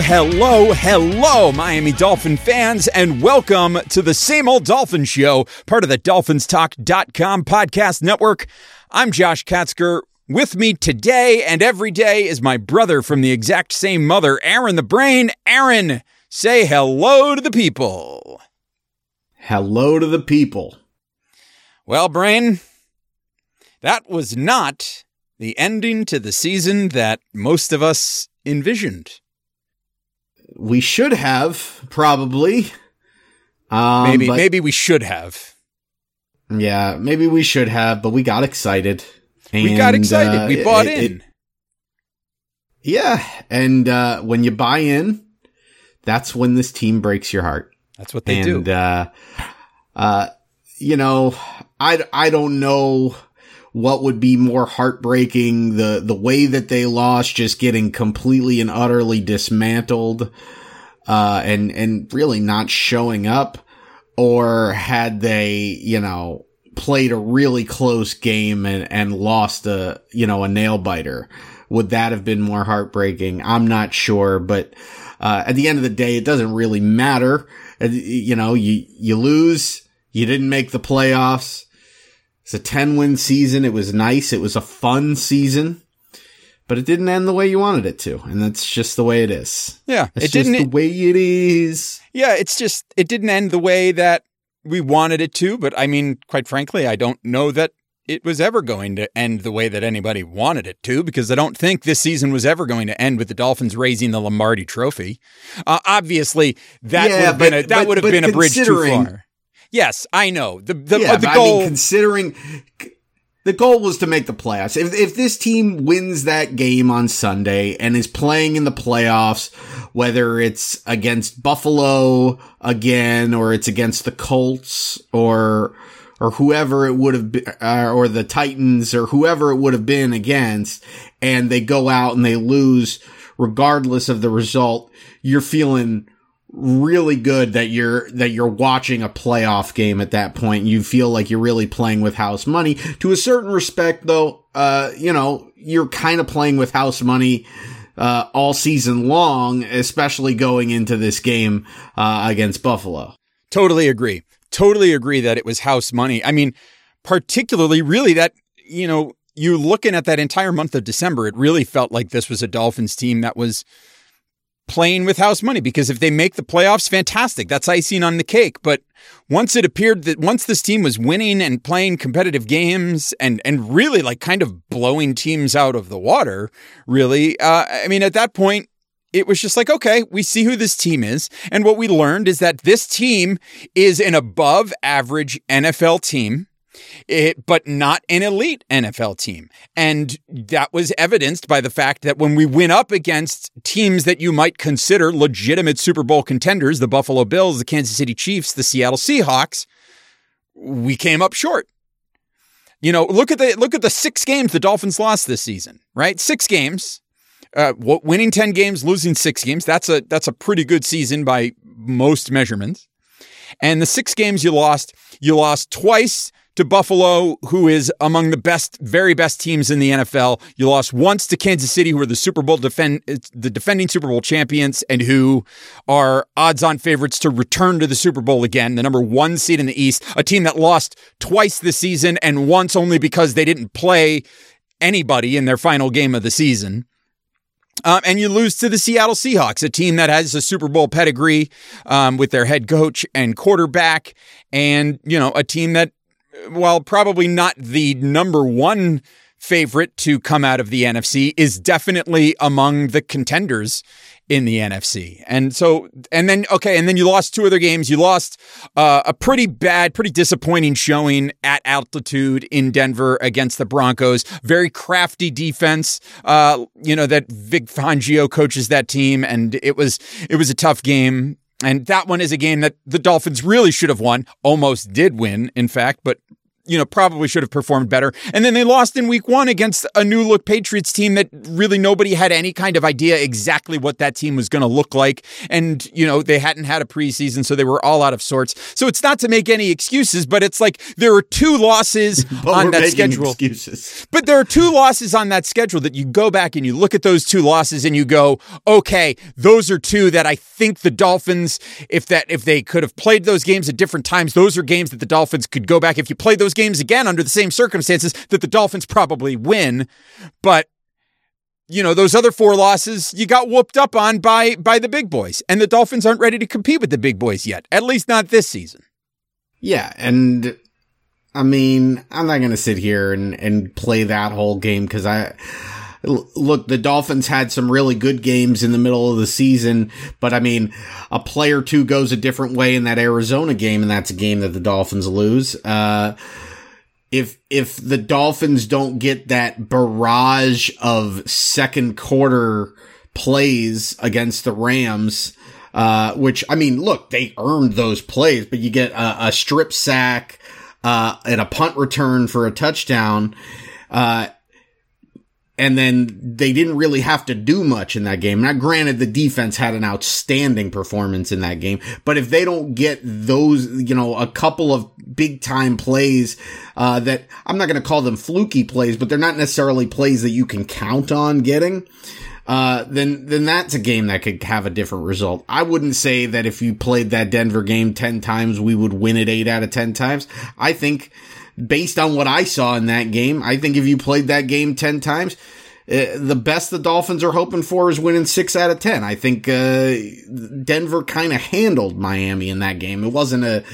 Hello, hello, hello, Miami Dolphin fans, and welcome to the Same Old Dolphin Show, part of the DolphinsTalk.com podcast network. I'm Josh Katzker. With me today and every day is my brother from the exact same mother, Aaron the Brain. Aaron, say hello to the people. Hello to the people. Well, Brain, that was not the ending to the season that most of us envisioned. We should have probably. Um, Maybe, but- maybe we should have. Yeah, maybe we should have, but we got excited. We got excited. uh, we bought it- in. it- yeah, and uh, when you buy in, that's when this team breaks your heart. That's what they and do. uh uh you know i i don't know what would be more heartbreaking the the way that they lost just getting completely and utterly dismantled uh and and really not showing up or had they you know played a really close game and and lost a you know a nail biter would that have been more heartbreaking i'm not sure but uh, at the end of the day, it doesn't really matter. Uh, You know, you, you lose. You didn't make the playoffs. It's a 10 win season. It was nice. It was a fun season, but it didn't end the way you wanted it to. And that's just the way it is. yeah, It's it didn't. the way it is. yeah, it's just it didn't end the way that we wanted it to. But I mean, quite frankly, I don't know that it was ever going to end the way that anybody wanted it to, because I don't think this season was ever going to end with the Dolphins raising the Lombardi Trophy. Uh, obviously, that Yeah, would have been a, that would have been a bridge too far. Yes, I know the the, yeah, uh, the goal. I mean, considering the goal was to make the playoffs. If, if this team wins that game on Sunday and is playing in the playoffs, whether it's against Buffalo again or it's against the Colts or or whoever it would have been, uh, or the Titans or whoever it would have been against, and they go out and they lose regardless of the result, you're feeling really good that you're that you're watching a playoff game at that point. You feel like you're really playing with house money. To a certain respect though, uh, you know, you're kind of playing with house money uh, all season long, especially going into this game uh, against Buffalo. Totally agree. Totally agree that it was house money. I mean, particularly really that, you know, you looking at that entire month of December, it really felt like this was a Dolphins team that was playing with house money because if they make the playoffs, fantastic. That's icing on the cake. But once it appeared that once this team was winning and playing competitive games and and really like kind of blowing teams out of the water, really, uh, I mean, at that point, it was just like, okay, we see who this team is. And what we learned is that this team is an above average NFL team. It, but not an elite NFL team. And that was evidenced by the fact that when we went up against teams that you might consider legitimate Super Bowl contenders, the Buffalo Bills, the Kansas City Chiefs, the Seattle Seahawks, we came up short. You know, look at the look at the six games the Dolphins lost this season, right? Six games uh, winning 10 games, losing six games. That's a, that's a pretty good season by most measurements. And the six games you lost, you lost twice to Buffalo, who is among the best, very best teams in the NFL. You lost once to Kansas City, who are the Super Bowl defend, the defending Super Bowl champions and who are odds on favorites to return to the Super Bowl again, the number one seed in the East, a team that lost twice this season and once only because they didn't play anybody in their final game of the season. Um, and you lose to the Seattle Seahawks, a team that has a Super Bowl pedigree um, with their head coach and quarterback, and you know a team that, while probably not the number one favorite to come out of the NFC, is definitely among the contenders in the NFC. And so, and then, okay, and then you lost two other games. You lost uh, a pretty bad, pretty disappointing showing at altitude in Denver against the Broncos. Very crafty defense, uh, you know, that Vic Fangio coaches that team. And it was, it was a tough game. And that one is a game that the Dolphins really should have won, almost did win, in fact, but you know, probably should have performed better. And then they lost in week one against a new look Patriots team that really nobody had any kind of idea exactly what that team was going to look like. And, you know, they hadn't had a preseason, so they were all out of sorts. So it's not to make any excuses, but it's like there are two losses on that schedule. Excuses. But there are two losses on that schedule that you go back and you look at those two losses and you go, okay, those are two that I think the Dolphins, if that if they could have played those games at different times, those are games that the Dolphins could go back. If you played those games again under the same circumstances, that the Dolphins probably win. But you know those other four losses you got whooped up on by by the big boys and the dolphins aren't ready to compete with the big boys yet at least not this season Yeah, and I mean, I'm not going to sit here and, and play that whole game because I look, the Dolphins had some really good games in the middle of the season, but I mean, a play or two goes a different way in that Arizona game, and that's a game that the Dolphins lose. Uh, if if the Dolphins don't get that barrage of second quarter plays against the Rams, uh, which I mean, look, they earned those plays, but you get a, a strip sack, uh, and a punt return for a touchdown, uh, and then they didn't really have to do much in that game. Now, granted, the defense had an outstanding performance in that game, but if they don't get those, you know, a couple of big time plays, uh, that I'm not going to call them fluky plays, but they're not necessarily plays that you can count on getting. Uh, then, then that's a game that could have a different result. I wouldn't say that if you played that Denver game 10 times, we would win it 8 out of 10 times. I think based on what I saw in that game, I think if you played that game 10 times, uh, the best the Dolphins are hoping for is winning six out of 10. I think, uh, Denver kind of handled Miami in that game. It wasn't a,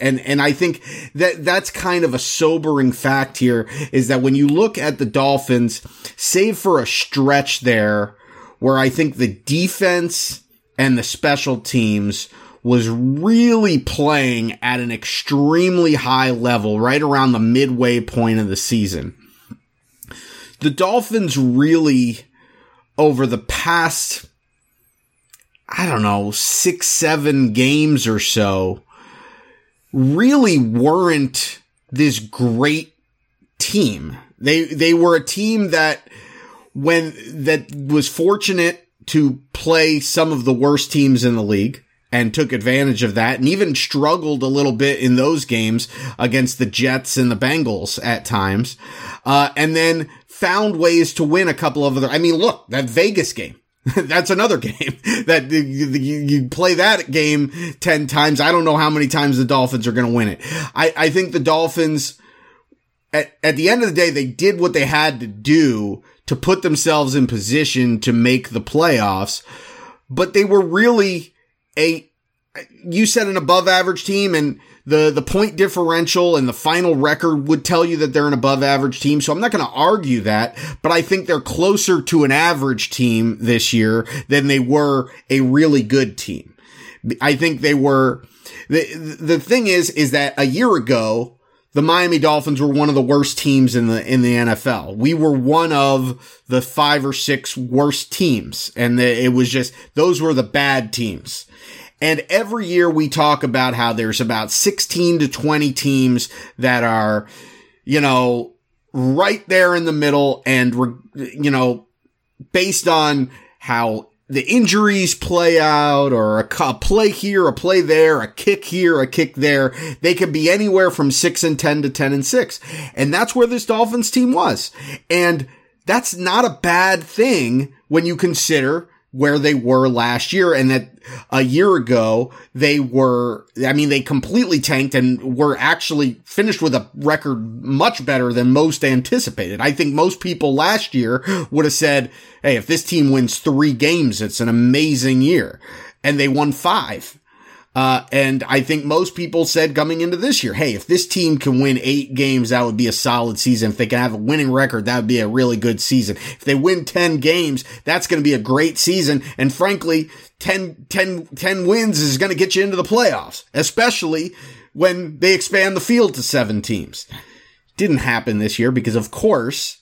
and, and I think that that's kind of a sobering fact here is that when you look at the Dolphins, save for a stretch there where I think the defense and the special teams was really playing at an extremely high level right around the midway point of the season. The Dolphins really, over the past, I don't know, six, seven games or so, really weren't this great team. They, they were a team that when, that was fortunate to play some of the worst teams in the league and took advantage of that and even struggled a little bit in those games against the Jets and the Bengals at times. Uh, and then found ways to win a couple of other, I mean, look, that Vegas game. That's another game that you, you, play that game 10 times. I don't know how many times the Dolphins are going to win it. I, I think the Dolphins, at, at the end of the day, they did what they had to do to put themselves in position to make the playoffs, but they were really a, you said an above average team and the, the point differential and the final record would tell you that they're an above average team. So I'm not going to argue that, but I think they're closer to an average team this year than they were a really good team. I think they were, the, the thing is, is that a year ago, the Miami Dolphins were one of the worst teams in the in the NFL. We were one of the five or six worst teams, and the, it was just those were the bad teams. And every year we talk about how there's about 16 to 20 teams that are, you know, right there in the middle and, you know, based on how the injuries play out or a, a, play here, a play there, a kick here, a kick there. They could be anywhere from six and 10 to 10 and six. And that's where this Dolphins team was. And that's not a bad thing when you consider where they were last year and that a year ago they were, I mean, they completely tanked and were actually finished with a record much better than most anticipated. I think most people last year would have said, Hey, if this team wins three games, it's an amazing year. And they won five. Uh, and I think most people said coming into this year, hey, if this team can win eight games, that would be a solid season. If they can have a winning record, that would be a really good season. If they win 10 games, that's going to be a great season. And frankly, 10, 10, 10 wins is going to get you into the playoffs, especially when they expand the field to seven teams. Didn't happen this year because, of course,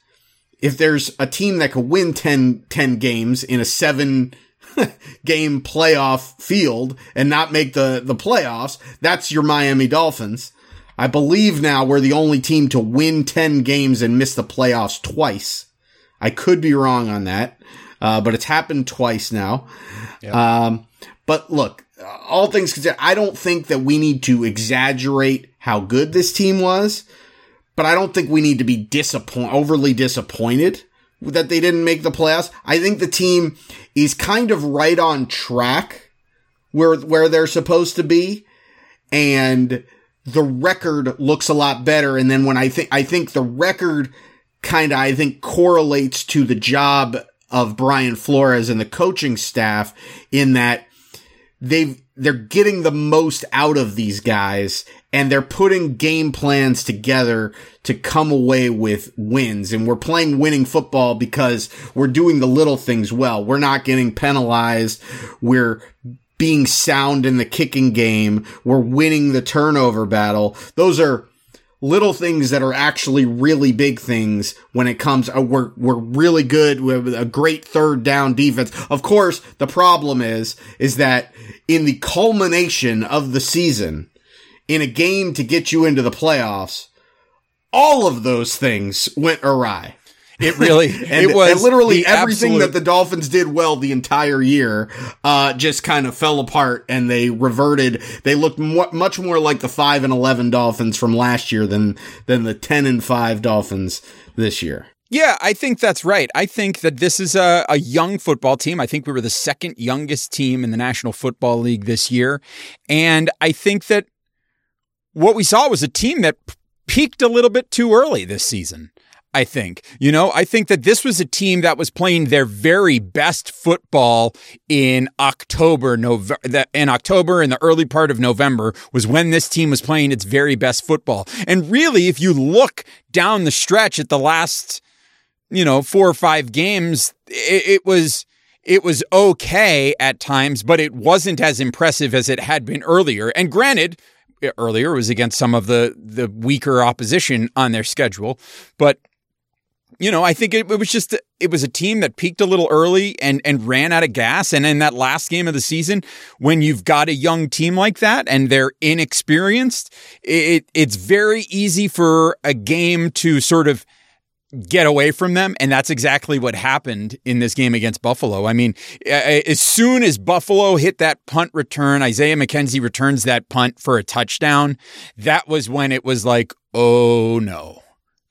if there's a team that could win 10, 10 games in a seven game playoff field and not make the, the playoffs, that's your Miami Dolphins. I believe now we're the only team to win 10 games and miss the playoffs twice. I could be wrong on that, uh, but it's happened twice now. Yep. Um, but look, all things considered, I don't think that we need to exaggerate how good this team was, but I don't think we need to be disappoint, overly disappointed that they didn't make the playoffs. I think the team is kind of right on track where where they're supposed to be. And the record looks a lot better. And then when I think I think the record kind of I think correlates to the job of Brian Flores and the coaching staff in that they've they're getting the most out of these guys and they're putting game plans together to come away with wins. And we're playing winning football because we're doing the little things well. We're not getting penalized. We're being sound in the kicking game. We're winning the turnover battle. Those are little things that are actually really big things when it comes uh, we're we're really good with a great third down defense. Of course, the problem is is that in the culmination of the season in a game to get you into the playoffs, all of those things went awry. It really, and, it was and literally everything absolute... that the Dolphins did well the entire year, uh, just kind of fell apart and they reverted. They looked much more like the five and 11 Dolphins from last year than, than the 10 and five Dolphins this year. Yeah, I think that's right. I think that this is a, a young football team. I think we were the second youngest team in the National Football League this year. And I think that what we saw was a team that peaked a little bit too early this season. I think. You know, I think that this was a team that was playing their very best football in October, November, in October and the early part of November was when this team was playing its very best football. And really, if you look down the stretch at the last, you know, four or five games, it, it was, it was okay at times, but it wasn't as impressive as it had been earlier. And granted, Uh, earlier was against some of the the weaker opposition on their schedule, but you know, I think it, it, was just it was a team that peaked a little early and and ran out of gas. And in that last game of the season, when you've got a young team like that and they're inexperienced, it it's very easy for a game to sort of get away from them. And that's exactly what happened in this game against Buffalo. I mean, as soon as Buffalo hit that punt return, Isaiah McKenzie returns that punt for a touchdown. That was when it was like, oh no,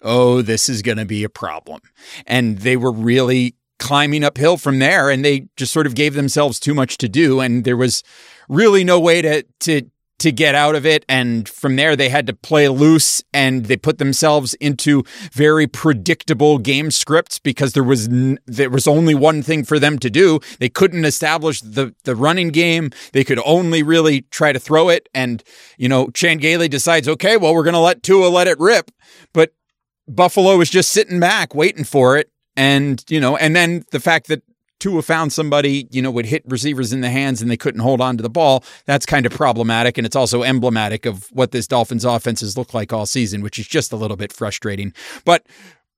oh, this is going to be a problem. And they were really climbing uphill from there and they just sort of gave themselves too much to do. And there was really no way to, to, to get out of it. And from there, they had to play loose and they put themselves into very predictable game scripts because there was, n- there was only one thing for them to do. They couldn't establish the, the running game. They could only really try to throw it. And, you know, Chan Gailey decides, okay, well, we're going to let Tua let it rip. But Buffalo was just sitting back waiting for it. And, you know, and then the fact that Tua found somebody, you know, would hit receivers in the hands and they couldn't hold on to the ball. That's kind of problematic. And it's also emblematic of what this Dolphins offense has looked like all season, which is just a little bit frustrating. But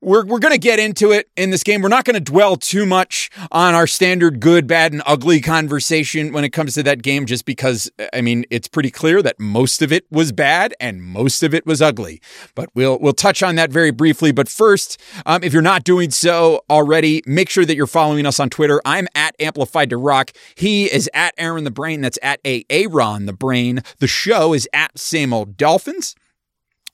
we're, we're going to get into it in this game. We're not going to dwell too much on our standard good, bad, and ugly conversation when it comes to that game, just because, I mean, it's pretty clear that most of it was bad and most of it was ugly. But we'll, we'll touch on that very briefly. But first, um, if you're not doing so already, make sure that you're following us on Twitter. I'm at Amplified to Rock. He is at Aaron the Brain. That's at A. Aaron the Brain. The show is at Same Old Dolphins.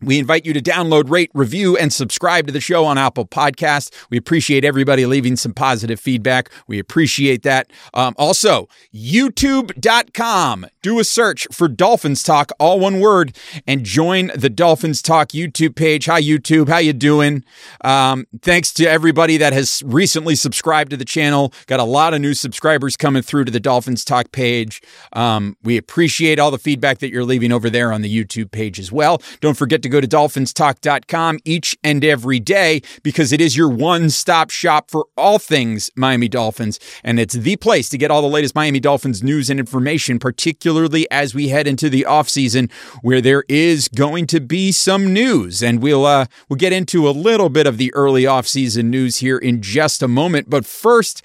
We invite you to download, rate, review, and subscribe to the show on Apple Podcasts. We appreciate everybody leaving some positive feedback. We appreciate that. Um, also, youtube.com. Do a search for Dolphins Talk, all one word, and join the Dolphins Talk YouTube page. Hi, YouTube. How you doing? Um, thanks to everybody that has recently subscribed to the channel. Got a lot of new subscribers coming through to the Dolphins Talk page. Um, we appreciate all the feedback that you're leaving over there on the YouTube page as well. Don't forget to go to dolphinstalk.com each and every day because it is your one stop shop for all things Miami Dolphins. And it's the place to get all the latest Miami Dolphins news and information, particularly as we head into the offseason where there is going to be some news. And we'll, uh, we'll get into a little bit of the early offseason news here in just a moment. But first,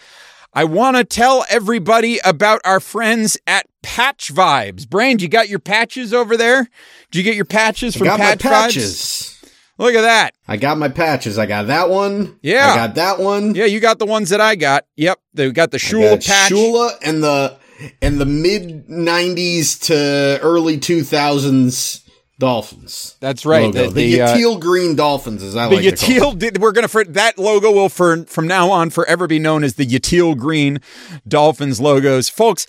I want to tell everybody about our friends at Patch Vibes. Brand, you got your patches over there? Did you get your patches from got Patch my Vibes? Look at that. I got my patches. I got that one. Yeah. I got that one. Yeah, you got the ones that I got. Yep, they got the Shula got patch. Shula and the and the mid '90s to early 2000s Dolphins. That's right. The- The, the, uh, teal green Dolphins, as I The like to call them. Yatil, did- we're gonna for that logo will for from now on forever be known as the Yatil Green Dolphins logos, folks.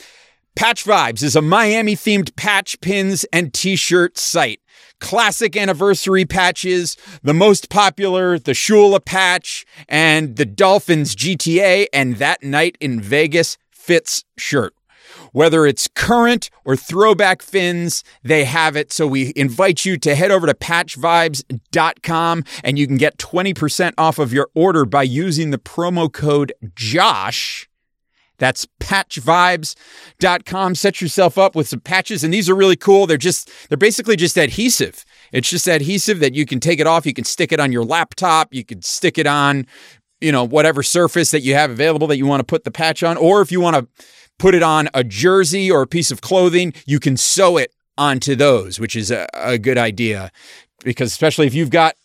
Patch Vibes is a Miami themed patch pins and t-shirt site. Classic anniversary patches, the most popular, the Shula patch, and the Dolphins GTA and that night in Vegas fits shirt. Whether it's current or throwback fins, they have it. So we invite you to head over to patchvibes.com and you can get 20% off of your order by using the promo code JOSH. That's patchvibes.com. Set yourself up with some patches. And these are really cool. They're just, they're basically just adhesive. It's just adhesive that you can take it off. You can stick it on your laptop. You can stick it on, you know, whatever surface that you have available that you want to put the patch on. Or if you want to put it on a jersey or a piece of clothing, you can sew it onto those, which is a, a good idea. Because especially if you've got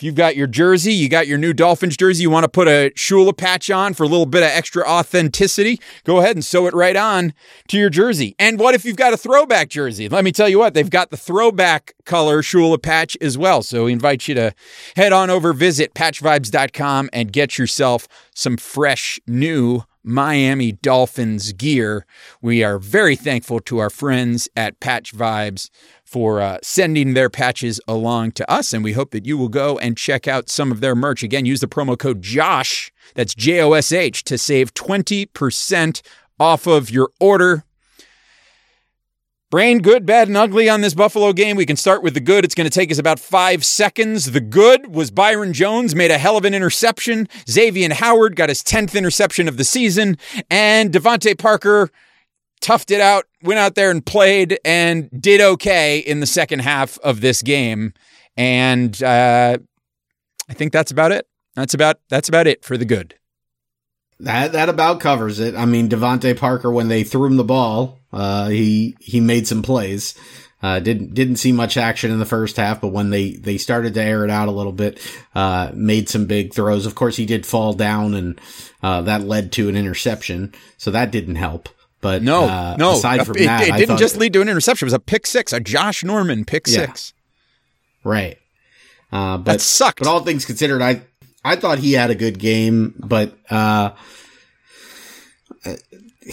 if you've got your jersey, you got your new Dolphins jersey, you want to put a Shula patch on for a little bit of extra authenticity, go ahead and sew it right on to your jersey. And what if you've got a throwback jersey? Let me tell you what, they've got the throwback color Shula patch as well. So we invite you to head on over, visit patchvibes.com and get yourself some fresh new Miami Dolphins gear. We are very thankful to our friends at Patch Vibes for uh, sending their patches along to us, and we hope that you will go and check out some of their merch. Again, use the promo code JOSH, that's J O S H, to save 20% off of your order. Brain good, bad, and ugly on this Buffalo game. We can start with the good. It's going to take us about five seconds. The good was Byron Jones made a hell of an interception. Xavier Howard got his 10th interception of the season. And DeVante Parker toughed it out, went out there and played and did okay in the second half of this game. And uh, I think that's about it. That's about that's about it for the good. That that about covers it. I mean, DeVante Parker, when they threw him the ball, uh, he he made some plays. Uh, didn't didn't see much action in the first half, but when they they started to air it out a little bit, uh, made some big throws. Of course, he did fall down, and uh, that led to an interception, so that didn't help. But No, uh, no, aside from it, that, it I didn't just lead to an interception. It was a pick six, a Josh Norman pick Yeah. six. Right. Uh, but That sucked. But all things considered, I I thought he had a good game, but uh,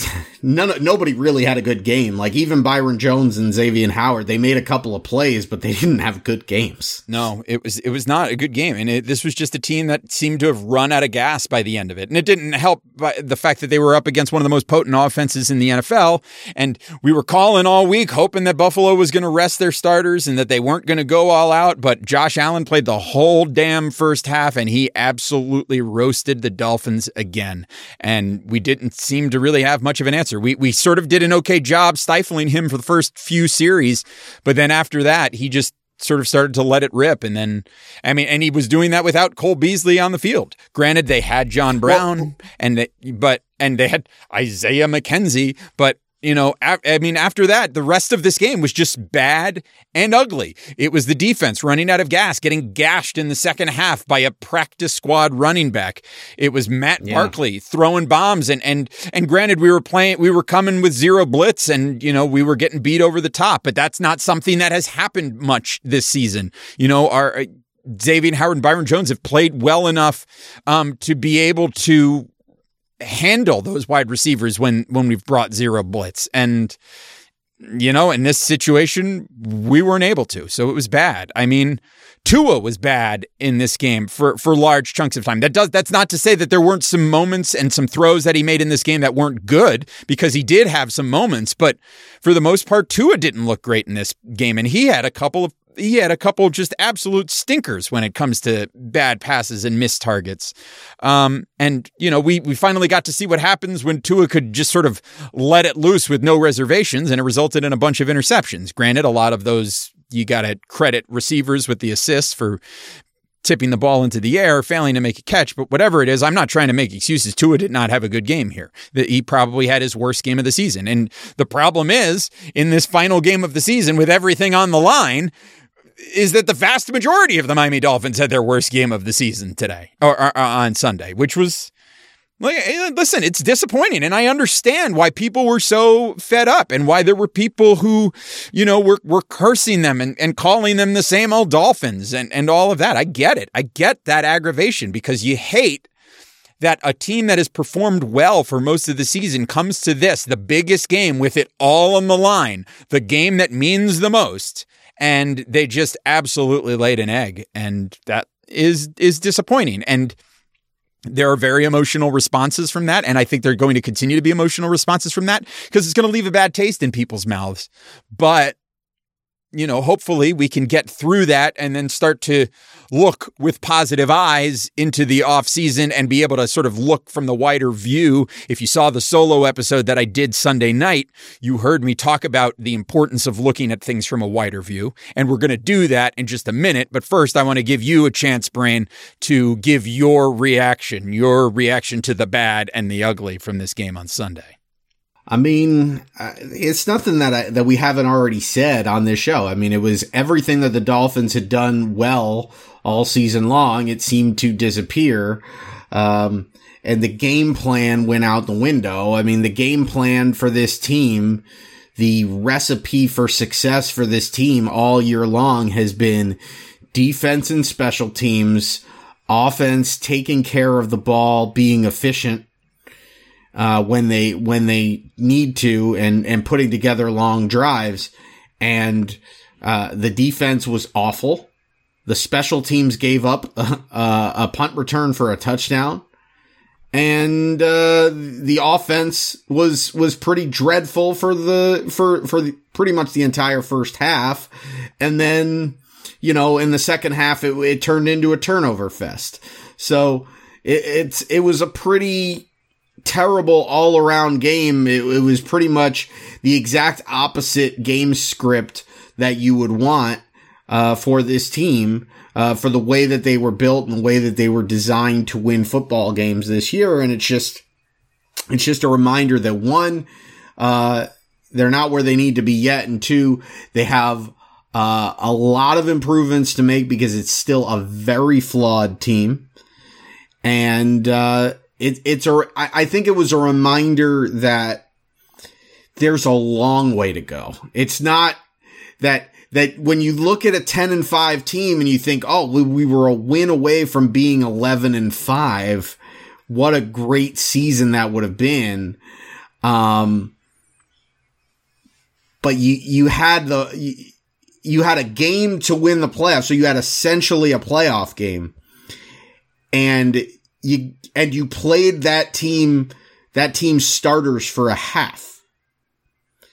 none nobody really had a good game. Like even Byron Jones and Xavier Howard, they made a couple of plays, but they didn't have good games. No, it was it was not a good game, and it, this was just a team that seemed to have run out of gas by the end of it, and it didn't help by the fact that they were up against one of the most potent offenses in the NFL, and we were calling all week hoping that Buffalo was going to rest their starters and that they weren't going to go all out, but Josh Allen played the whole damn first half, and he absolutely roasted the Dolphins again, and we didn't seem to really have much of an answer. We we sort of did an okay job stifling him for the first few series, but then after that, he just sort of started to let it rip. And then, I mean, and he was doing that without Cole Beasley on the field. Granted, they had John Brown and they, but, and they had Isaiah McKenzie, but, you know, I mean, after that, the rest of this game was just bad and ugly. It was the defense running out of gas, getting gashed in the second half by a practice squad running back. It was Matt yeah. Barkley throwing bombs, and and and granted, we were playing, we were coming with zero blitz, and you know, we were getting beat over the top. But that's not something that has happened much this season. You know, our Xavier Howard and Byron Jones have played well enough um, to be able to handle those wide receivers when when we've brought zero blitz. And you know in this situation we weren't able to. So it was bad. I mean Tua was bad in this game for for large chunks of time. That does that's not to say that there weren't some moments and some throws that he made in this game that weren't good because he did have some moments but for the most part Tua didn't look great in this game. And he had a couple of he had a couple just absolute stinkers when it comes to bad passes and missed targets. Um, and you know, we we finally got to see what happens when Tua could just sort of let it loose with no reservations, and it resulted in a bunch of interceptions. Granted, a lot of those you got to credit receivers with the assists for tipping the ball into the air, failing to make a catch. But whatever it is, I'm not trying to make excuses. Tua did not have a good game here. That he probably had his worst game of the season. And the problem is, in this final game of the season, with everything on the line, is that the vast majority of the Miami Dolphins had their worst game of the season today or, or, or on Sunday, which was like, eh, listen, it's disappointing. And I understand why people were so fed up and why there were people who, you know, were, were cursing them and, and calling them the same old Dolphins and, and all of that. I get it. I get that aggravation because you hate that a team that has performed well for most of the season comes to this, the biggest game with it all on the line, the game that means the most and they just absolutely laid an egg and that is is disappointing. And there are very emotional responses from that and i think they're going to continue to be emotional responses from that because it's going to leave a bad taste in people's mouths. But you know, hopefully we can get through that and then start to look with positive eyes into the off season and be able to sort of look from the wider view. If you saw the solo episode that I did Sunday night, you heard me talk about the importance of looking at things from a wider view. And we're going to do that in just a minute. But first, I want to give you a chance, Brain, to give your reaction, your reaction to the bad and the ugly from this game on Sunday. I mean, uh, it's nothing that I, that we haven't already said on this show. I mean, it was everything that the Dolphins had done well all season long. It seemed to disappear. Um, and the game plan went out the window. I mean, the game plan for this team, the recipe for success for this team all year long has been defense and special teams, offense taking care of the ball, being efficient uh, when they when they need to and and putting together long drives. And uh, the defense was awful. The special teams gave up a, a punt return for a touchdown, and uh, the offense was was pretty dreadful for the for for the, pretty much the entire first half, and then you know in the second half it, it turned into a turnover fest. So it, it's it was a pretty terrible all around game. It, it, was pretty much the exact opposite game script that you would want uh, for this team, uh, for the way that they were built and the way that they were designed to win football games this year. And it's just, it's just a reminder that one, uh, they're not where they need to be yet, and two, they have uh, a lot of improvements to make because it's still a very flawed team. And uh, it, it's a, I, think it was a reminder that there's a long way to go. It's not that, that when you look at a 10 and 5 team and you think, oh, we, we were a win away from being 11 and 5, what a great season that would have been. Um, but you, you had the, you, you had a game to win the playoffs. So you had essentially a playoff game and you and you played that team that team's starters for a half.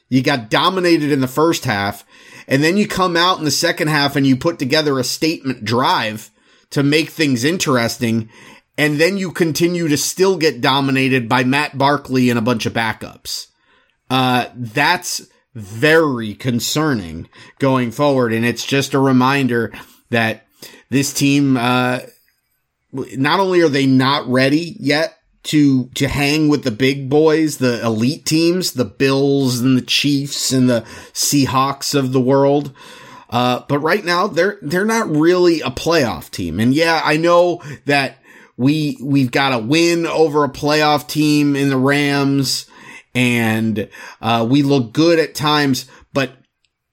You got dominated in the first half, and then you come out in the second half and you put together a statement drive to make things interesting, and then you continue to still get dominated by Matt Barkley and a bunch of backups. Uh, that's very concerning going forward, and it's just a reminder that this team uh, not only are they not ready yet to to hang with the big boys, the elite teams, the Bills and the Chiefs and the Seahawks of the world. Uh, but right now they're they're not really a playoff team. And yeah, I know that we we've got a win over a playoff team in the Rams, and uh, we look good at times, but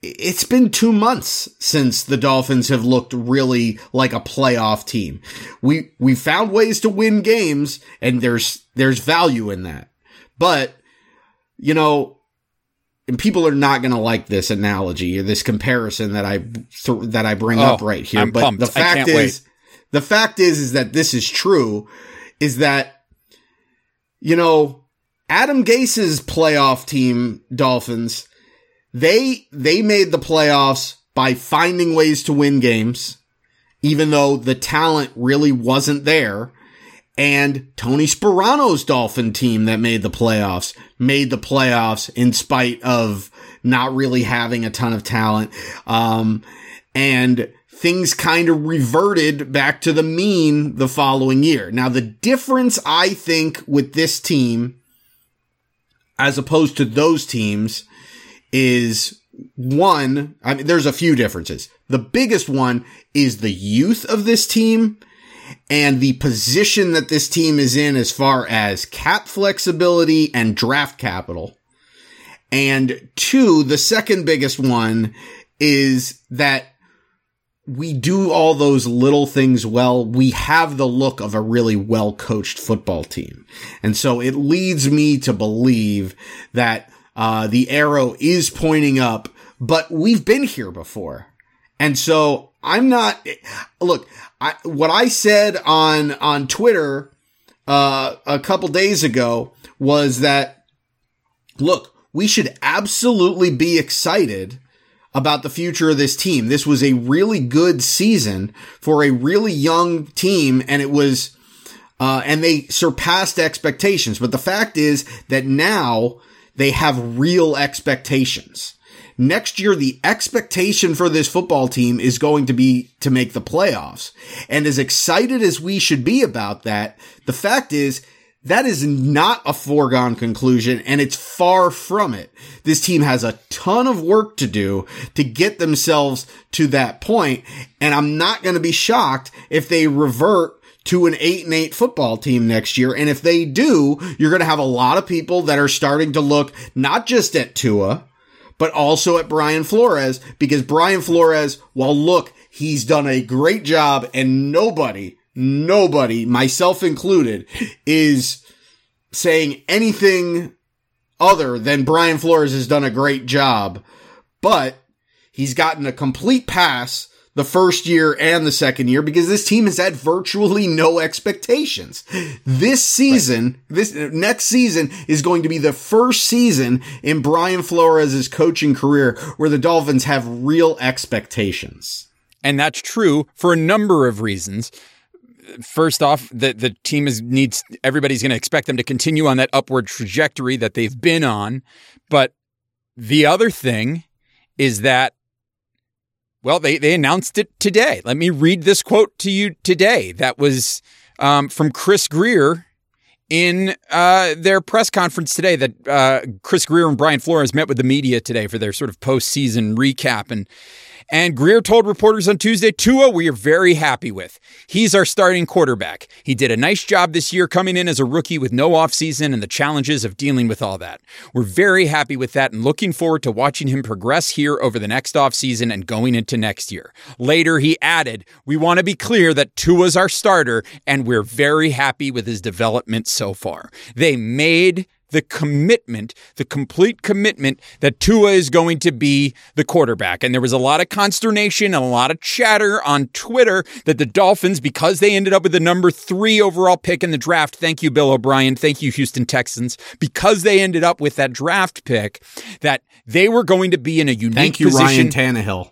it's been two months since the Dolphins have looked really like a playoff team. We, we found ways to win games and there's, there's value in that. But, you know, and people are not going to like this analogy or this comparison that I, th- that I bring Oh, up right here. I'm but pumped. the fact is, wait. the fact is, is that this is true is that, you know, Adam Gase's playoff team, Dolphins, they they made the playoffs by finding ways to win games, even though the talent really wasn't there. And Tony Sparano's Dolphin team that made the playoffs made the playoffs in spite of not really having a ton of talent. Um, and things kind of reverted back to the mean the following year. Now, the difference I think with this team as opposed to those teams is one, I mean, there's a few differences. The biggest one is the youth of this team and the position that this team is in as far as cap flexibility and draft capital. And two, the second biggest one is that we do all those little things well. We have the look of a really well coached football team. And so it leads me to believe that uh, the arrow is pointing up, but we've been here before. And so I'm not, look, I, what I said on, on Twitter, uh, a couple days ago was that, look, we should absolutely be excited about the future of this team. This was a really good season for a really young team and it was, uh, and they surpassed expectations. But the fact is that now they have real expectations. Next year, the expectation for this football team is going to be to make the playoffs. And as excited as we should be about that, the fact is that is not a foregone conclusion and it's far from it. This team has a ton of work to do to get themselves to that point, And I'm not going to be shocked if they revert to an eight and eight football team next year. And if they do, you're going to have a lot of people that are starting to look not just at Tua, but also at Brian Flores because Brian Flores, well, look, he's done a great job and nobody, nobody, myself included, is saying anything other than Brian Flores has done a great job, but he's gotten a complete pass the first year and the second year because this team has had virtually no expectations. This season, this next season is going to be the first season in Brian Flores' coaching career where the Dolphins have real expectations. And that's true for a number of reasons. First off, the, the team is needs everybody's going to expect them to continue on that upward trajectory that they've been on. But the other thing is that well, they, they announced it today. Let me read this quote to you today. That was um, from Chris Grier in uh, their press conference today. That uh, Chris Grier and Brian Flores met with the media today for their sort of postseason recap. And and Grier told reporters on Tuesday, Tua, we are very happy with. He's our starting quarterback. He did a nice job this year coming in as a rookie with no offseason and the challenges of dealing with all that. We're very happy with that and looking forward to watching him progress here over the next offseason and going into next year. Later, he added, We want to be clear that Tua's our starter and we're very happy with his development so far. They made the commitment, the complete commitment that Tua is going to be the quarterback. And there was a lot of consternation and a lot of chatter on Twitter that the Dolphins, because they ended up with the number three overall pick in the draft, thank you, Bill O'Brien, thank you, Houston Texans, because they ended up with that draft pick, that they were going to be in a unique Thank you, position. Ryan Tannehill.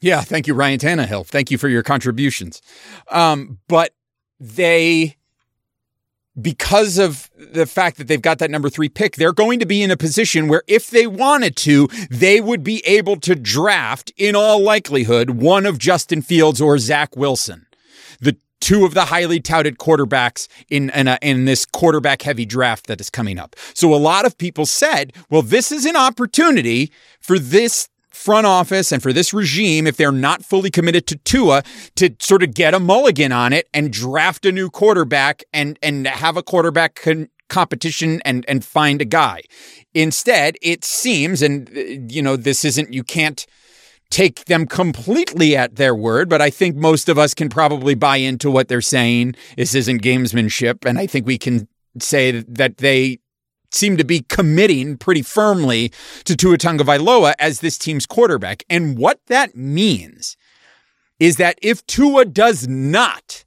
Yeah, thank you, Ryan Tannehill. Thank you for your contributions. Um, but they, because of the fact that they've got that number three pick, they're going to be in a position where if they wanted to, they would be able to draft, in all likelihood, one of Justin Fields or Zach Wilson. The two of the highly touted quarterbacks in in, a, in this quarterback heavy draft that is coming up. So a lot of people said, well, this is an opportunity for this front office and for this regime, if they're not fully committed to Tua, to sort of get a mulligan on it and draft a new quarterback and and have a quarterback con- competition and and find a guy. Instead, it seems, and uh, you know, this isn't you can't take them completely at their word, but I think most of us can probably buy into what they're saying. This isn't gamesmanship, and I think we can say that they seem to be committing pretty firmly to Tua Tagovailoa as this team's quarterback. And what that means is that if Tua does not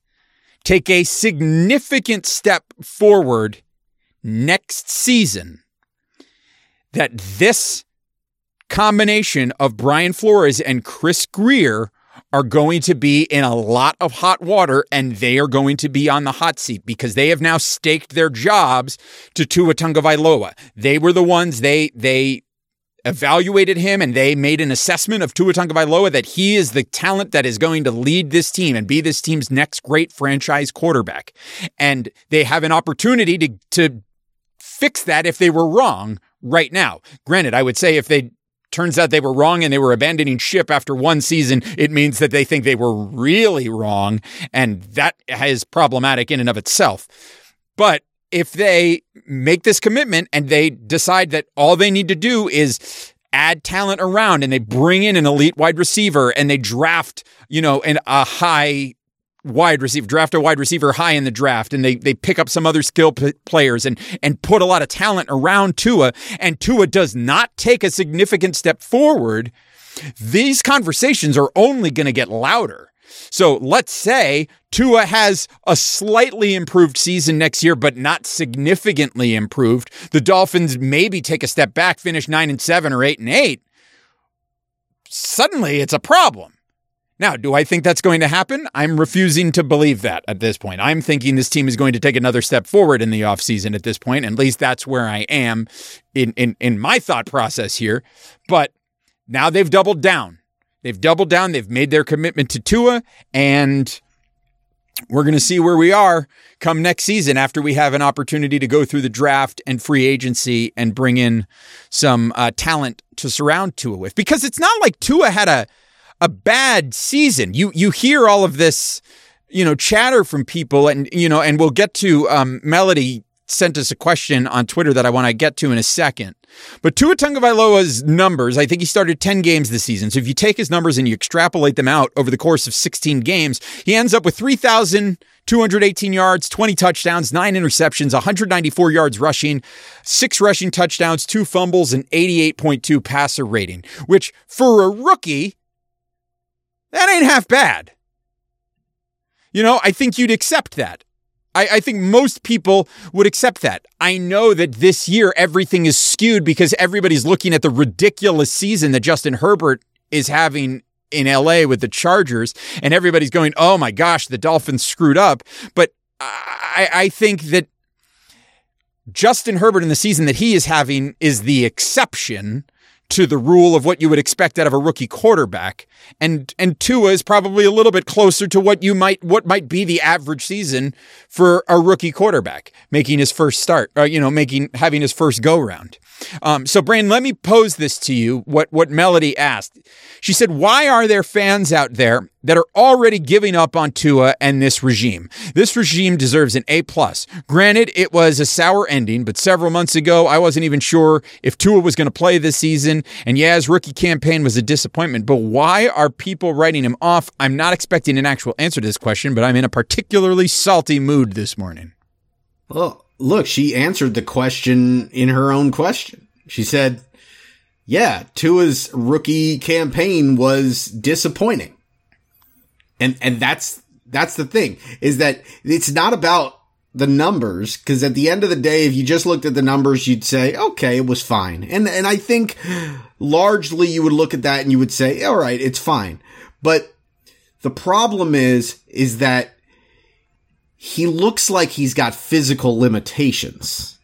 take a significant step forward next season, that this combination of Brian Flores and Chris Grier are going to be in a lot of hot water and they are going to be on the hot seat because they have now staked their jobs to Tua Tagovailoa. They were the ones they they evaluated him and they made an assessment of Tua Tagovailoa that he is the talent that is going to lead this team and be this team's next great franchise quarterback. And they have an opportunity to to fix that if they were wrong right now. Granted, I would say if they turns out they were wrong and they were abandoning ship after one season, it means that they think they were really wrong. And that is problematic in and of itself. But if they make this commitment and they decide that all they need to do is add talent around and they bring in an elite wide receiver and they draft, you know, an, a high wide receiver, draft a wide receiver high in the draft, and they they pick up some other skill p- players and and put a lot of talent around Tua, and Tua does not take a significant step forward. These conversations are only going to get louder. So let's say Tua has a slightly improved season next year, but not significantly improved. The Dolphins maybe take a step back, finish nine and seven or eight and eight. Suddenly it's a problem. Now, do I think that's going to happen? I'm refusing to believe that at this point. I'm thinking this team is going to take another step forward in the offseason at this point. At least that's where I am in, in, in my thought process here. But now they've doubled down. They've doubled down. They've made their commitment to Tua, and we're going to see where we are come next season after we have an opportunity to go through the draft and free agency and bring in some uh, talent to surround Tua with. Because it's not like Tua had a a bad season. You you hear all of this, you know, chatter from people, and you know, and we'll get to um, Melody sent us a question on Twitter that I want to get to in a second. But Tua Tagovailoa's numbers, I think he started 10 games this season. So if you take his numbers and you extrapolate them out over the course of 16 games, he ends up with 3,218 yards, 20 touchdowns, 9 interceptions, 194 yards rushing, 6 rushing touchdowns, 2 fumbles, and 88.2 passer rating, which for a rookie that ain't half bad. You know, I think you'd accept that. I, I, think most people would accept that. I know that this year everything is skewed because everybody's looking at the ridiculous season that Justin Herbert is having in LA with the Chargers, and everybody's going, oh my gosh, the Dolphins screwed up. But I, I think that Justin Herbert in the season that he is having is the exception to the rule of what you would expect out of a rookie quarterback. And and Tua is probably a little bit closer to what you might what might be the average season for a rookie quarterback making his first start, or, uh, you know, making having his first go round. Um, so, Brain, let me pose this to you. What what Melody asked. She said, "Why are there fans out there that are already giving up on Tua and this regime? This regime deserves an A plus. Granted, it was a sour ending, but several months ago, I wasn't even sure if Tua was going to play this season. And yeah, his rookie campaign was a disappointment. But why are people writing him off? I'm not expecting an actual answer to this question, but I'm in a particularly salty mood this morning." Well, look, she answered the question in her own question. She said, yeah, Tua's rookie campaign was disappointing. And, and that's, that's the thing is that it's not about the numbers. Cause at the end of the day, if you just looked at the numbers, you'd say, okay, it was fine. And, and I think largely you would look at that and you would say, all right, it's fine. But the problem is, is that he looks like he's got physical limitations.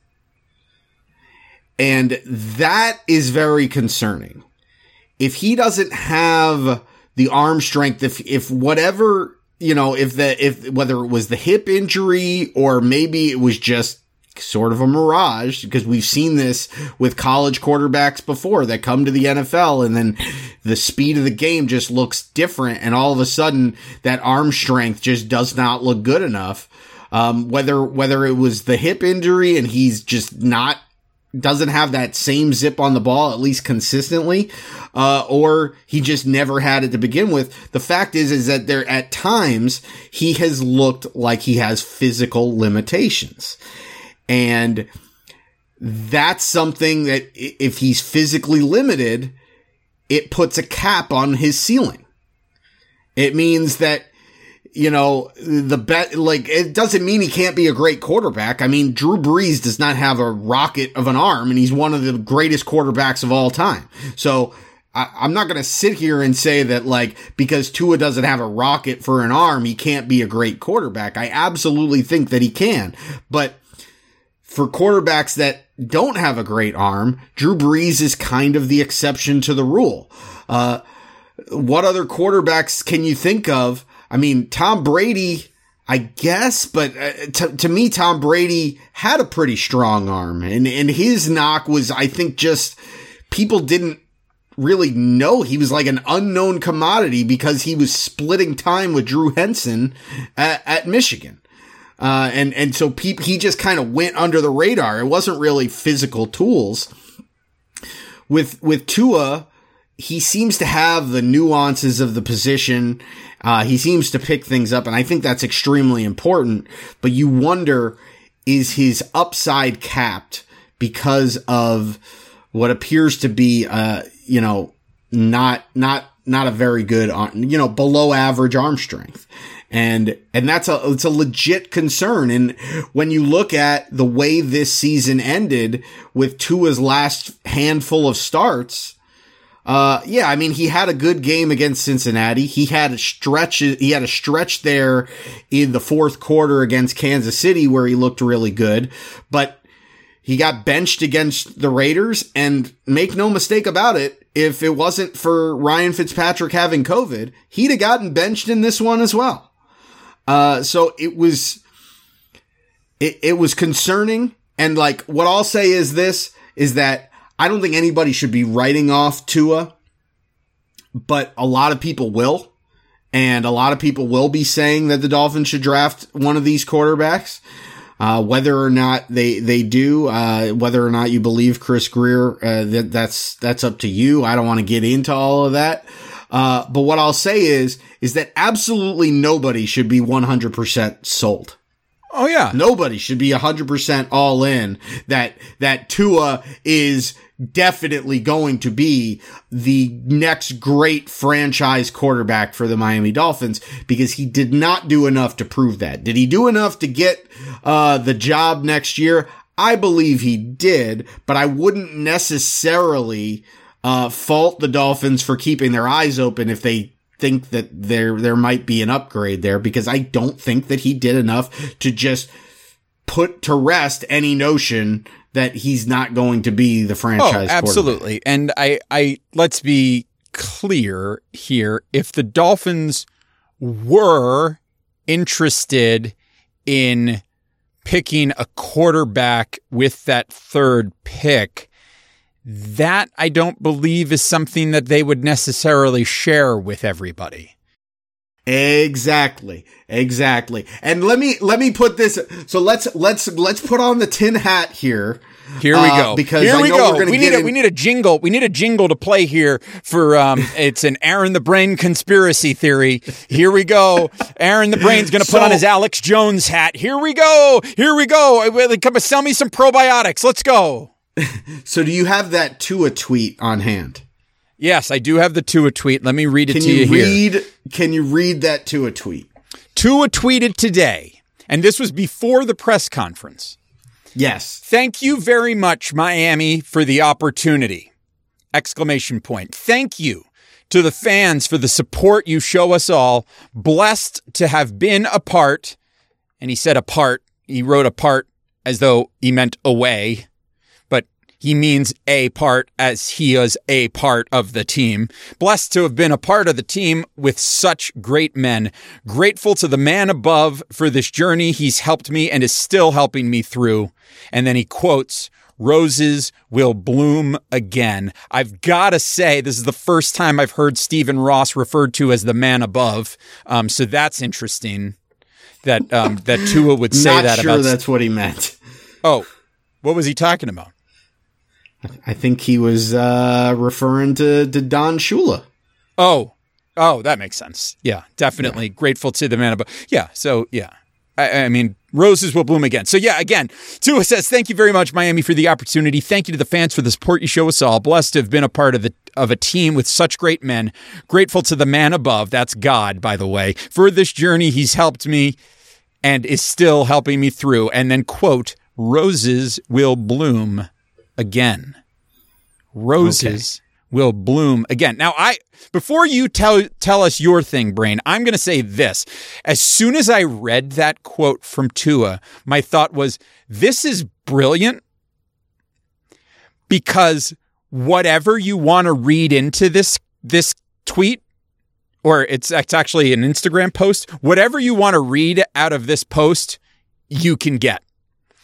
And that is very concerning. If he doesn't have the arm strength, if, if whatever you know, if the, if whether it was the hip injury or maybe it was just sort of a mirage because we've seen this with college quarterbacks before that come to the NFL and then the speed of the game just looks different and all of a sudden that arm strength just does not look good enough. Um, whether, whether it was the hip injury and he's just not doesn't have that same zip on the ball, at least consistently, uh, or he just never had it to begin with. The fact is, is that there at times he has looked like he has physical limitations. And that's something that if he's physically limited, it puts a cap on his ceiling. It means that you know, the bet, like, it doesn't mean he can't be a great quarterback. I mean, Drew Brees does not have a rocket of an arm and he's one of the greatest quarterbacks of all time. So I, am not going to sit here and say that, like, because Tua doesn't have a rocket for an arm, he can't be a great quarterback. I absolutely think that he can. But for quarterbacks that don't have a great arm, Drew Brees is kind of the exception to the rule. Uh, what other quarterbacks can you think of? I mean, Tom Brady, I guess, but uh, to, to me, Tom Brady had a pretty strong arm and, and his knock was, I think, just people didn't really know he was like an unknown commodity because he was splitting time with Drew Henson at, at Michigan. Uh, and, and so pe- he just kind of went under the radar. It wasn't really physical tools. With, with Tua, he seems to have the nuances of the position. Uh, he seems to pick things up, and I think that's extremely important. But you wonder, is his upside capped because of what appears to be, uh, you know, not, not, not a very good, you know, below average arm strength. And, and that's a, it's a legit concern. And when you look at the way this season ended with Tua's last handful of starts, uh, yeah, I mean, he had a good game against Cincinnati. He had a stretch, he had a stretch there in the fourth quarter against Kansas City where he looked really good, but he got benched against the Raiders and make no mistake about it. If it wasn't for Ryan Fitzpatrick having COVID, he'd have gotten benched in this one as well. Uh, so it was, it, it was concerning. And like, what I'll say is this, is that I don't think anybody should be writing off Tua, but a lot of people will. And a lot of people will be saying that the Dolphins should draft one of these quarterbacks. Uh, whether or not they they do, uh, whether or not you believe Chris Grier, uh, that that's that's up to you. I don't want to get into all of that. Uh, but what I'll say is is that absolutely nobody should be 100% sold. Oh yeah. Nobody should be 100% all in that, that Tua is definitely going to be the next great franchise quarterback for the Miami Dolphins because he did not do enough to prove that. Did he do enough to get, uh, the job next year? I believe he did, but I wouldn't necessarily, uh, fault the Dolphins for keeping their eyes open if they think that there there might be an upgrade there because I don't think that he did enough to just put to rest any notion that he's not going to be the oh, franchise. Oh, absolutely. And I I let's be clear here. If the Dolphins were interested in picking a quarterback with that third pick, that I don't believe is something that they would necessarily share with everybody. Exactly. Exactly. And let me let me put this so let's let's let's put on the tin hat here. Here we go. Uh, because here I we know go. we need a, in- we need a jingle. We need a jingle to play here for um it's an Aaron the Brain conspiracy theory. Here we go. Aaron the Brain's going to put So- on his Alex Jones hat. Here we go. Here we go. Uh, Come sell me some probiotics. Let's go. So do you have that Tua tweet on hand? Yes, I do have the Tua tweet. Let me read it Can to you you here. read can you read that Tua tweet? Tua tweeted today, and this was before the press conference. Yes. Thank you very much, Miami, for the opportunity. Exclamation point. Thank you to the fans for the support you show us all. Blessed to have been a part. And he said a part. He wrote a part as though he meant away, he means a part as he is a part of the team. Blessed to have been a part of the team with such great men. Grateful to the man above for this journey he's helped me and is still helping me through. And then he quotes, Roses will bloom again. I've got to say, this is the first time I've heard Stephen Ross referred to as the man above. Um, so that's interesting that um, that Tua would say Not that sure about. that's what he meant. oh, what was he talking about? I think he was uh, referring to, to Don Shula. Oh, oh, that makes sense. Yeah, definitely grateful to the man above. Yeah, so yeah, I, I mean, roses will bloom again. So yeah, again, Tua says, "Thank you very much, Miami, for the opportunity. Thank you to the fans for the support you show us all. Blessed to have been a part of the of a team with such great men. Grateful to the man above. That's God, by the way, for this journey. He's helped me." And is still helping me through. And then, quote, roses will bloom again. Roses will bloom again. Now, I before you tell tell us your thing, brain, I'm going to say this. As soon as I read that quote from Tua, my thought was, "This is brilliant," because whatever you want to read into this this tweet, or it's it's actually an Instagram post, whatever you want to read out of this post, you can get.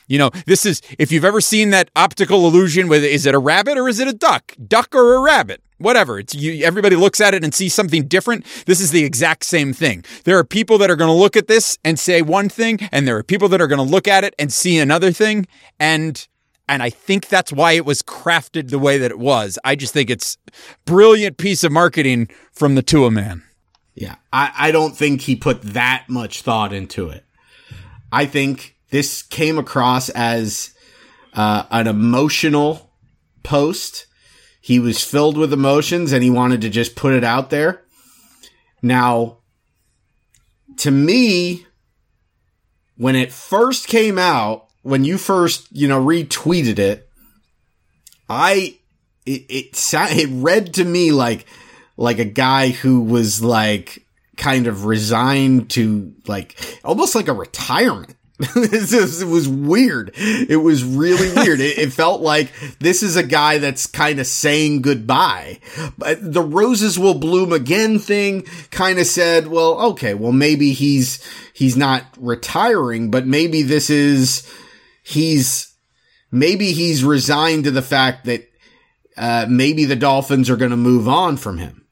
You know, this is if you've ever seen that optical illusion with is it a rabbit or is it a duck? Duck or a rabbit? Whatever. It's you everybody looks at it and sees something different. This is the exact same thing. There are people that are going to look at this and say one thing and there are people that are going to look at it and see another thing and and I think that's why it was crafted the way that it was. I just think it's brilliant piece of marketing from the Tua man. Yeah, I, I don't think he put that much thought into it. I think this came across as uh, an emotional post. He was filled with emotions and he wanted to just put it out there. Now, to me, when it first came out, when you first, you know, retweeted it, I, it, it, it read to me like, like a guy who was like kind of resigned to like almost like a retirement. it was weird. It was really weird. It, it felt like this is a guy that's kind of saying goodbye. But the roses will bloom again thing kind of said, well, okay, well, maybe he's, he's not retiring, but maybe this is, he's, maybe he's resigned to the fact that, uh, maybe the Dolphins are going to move on from him.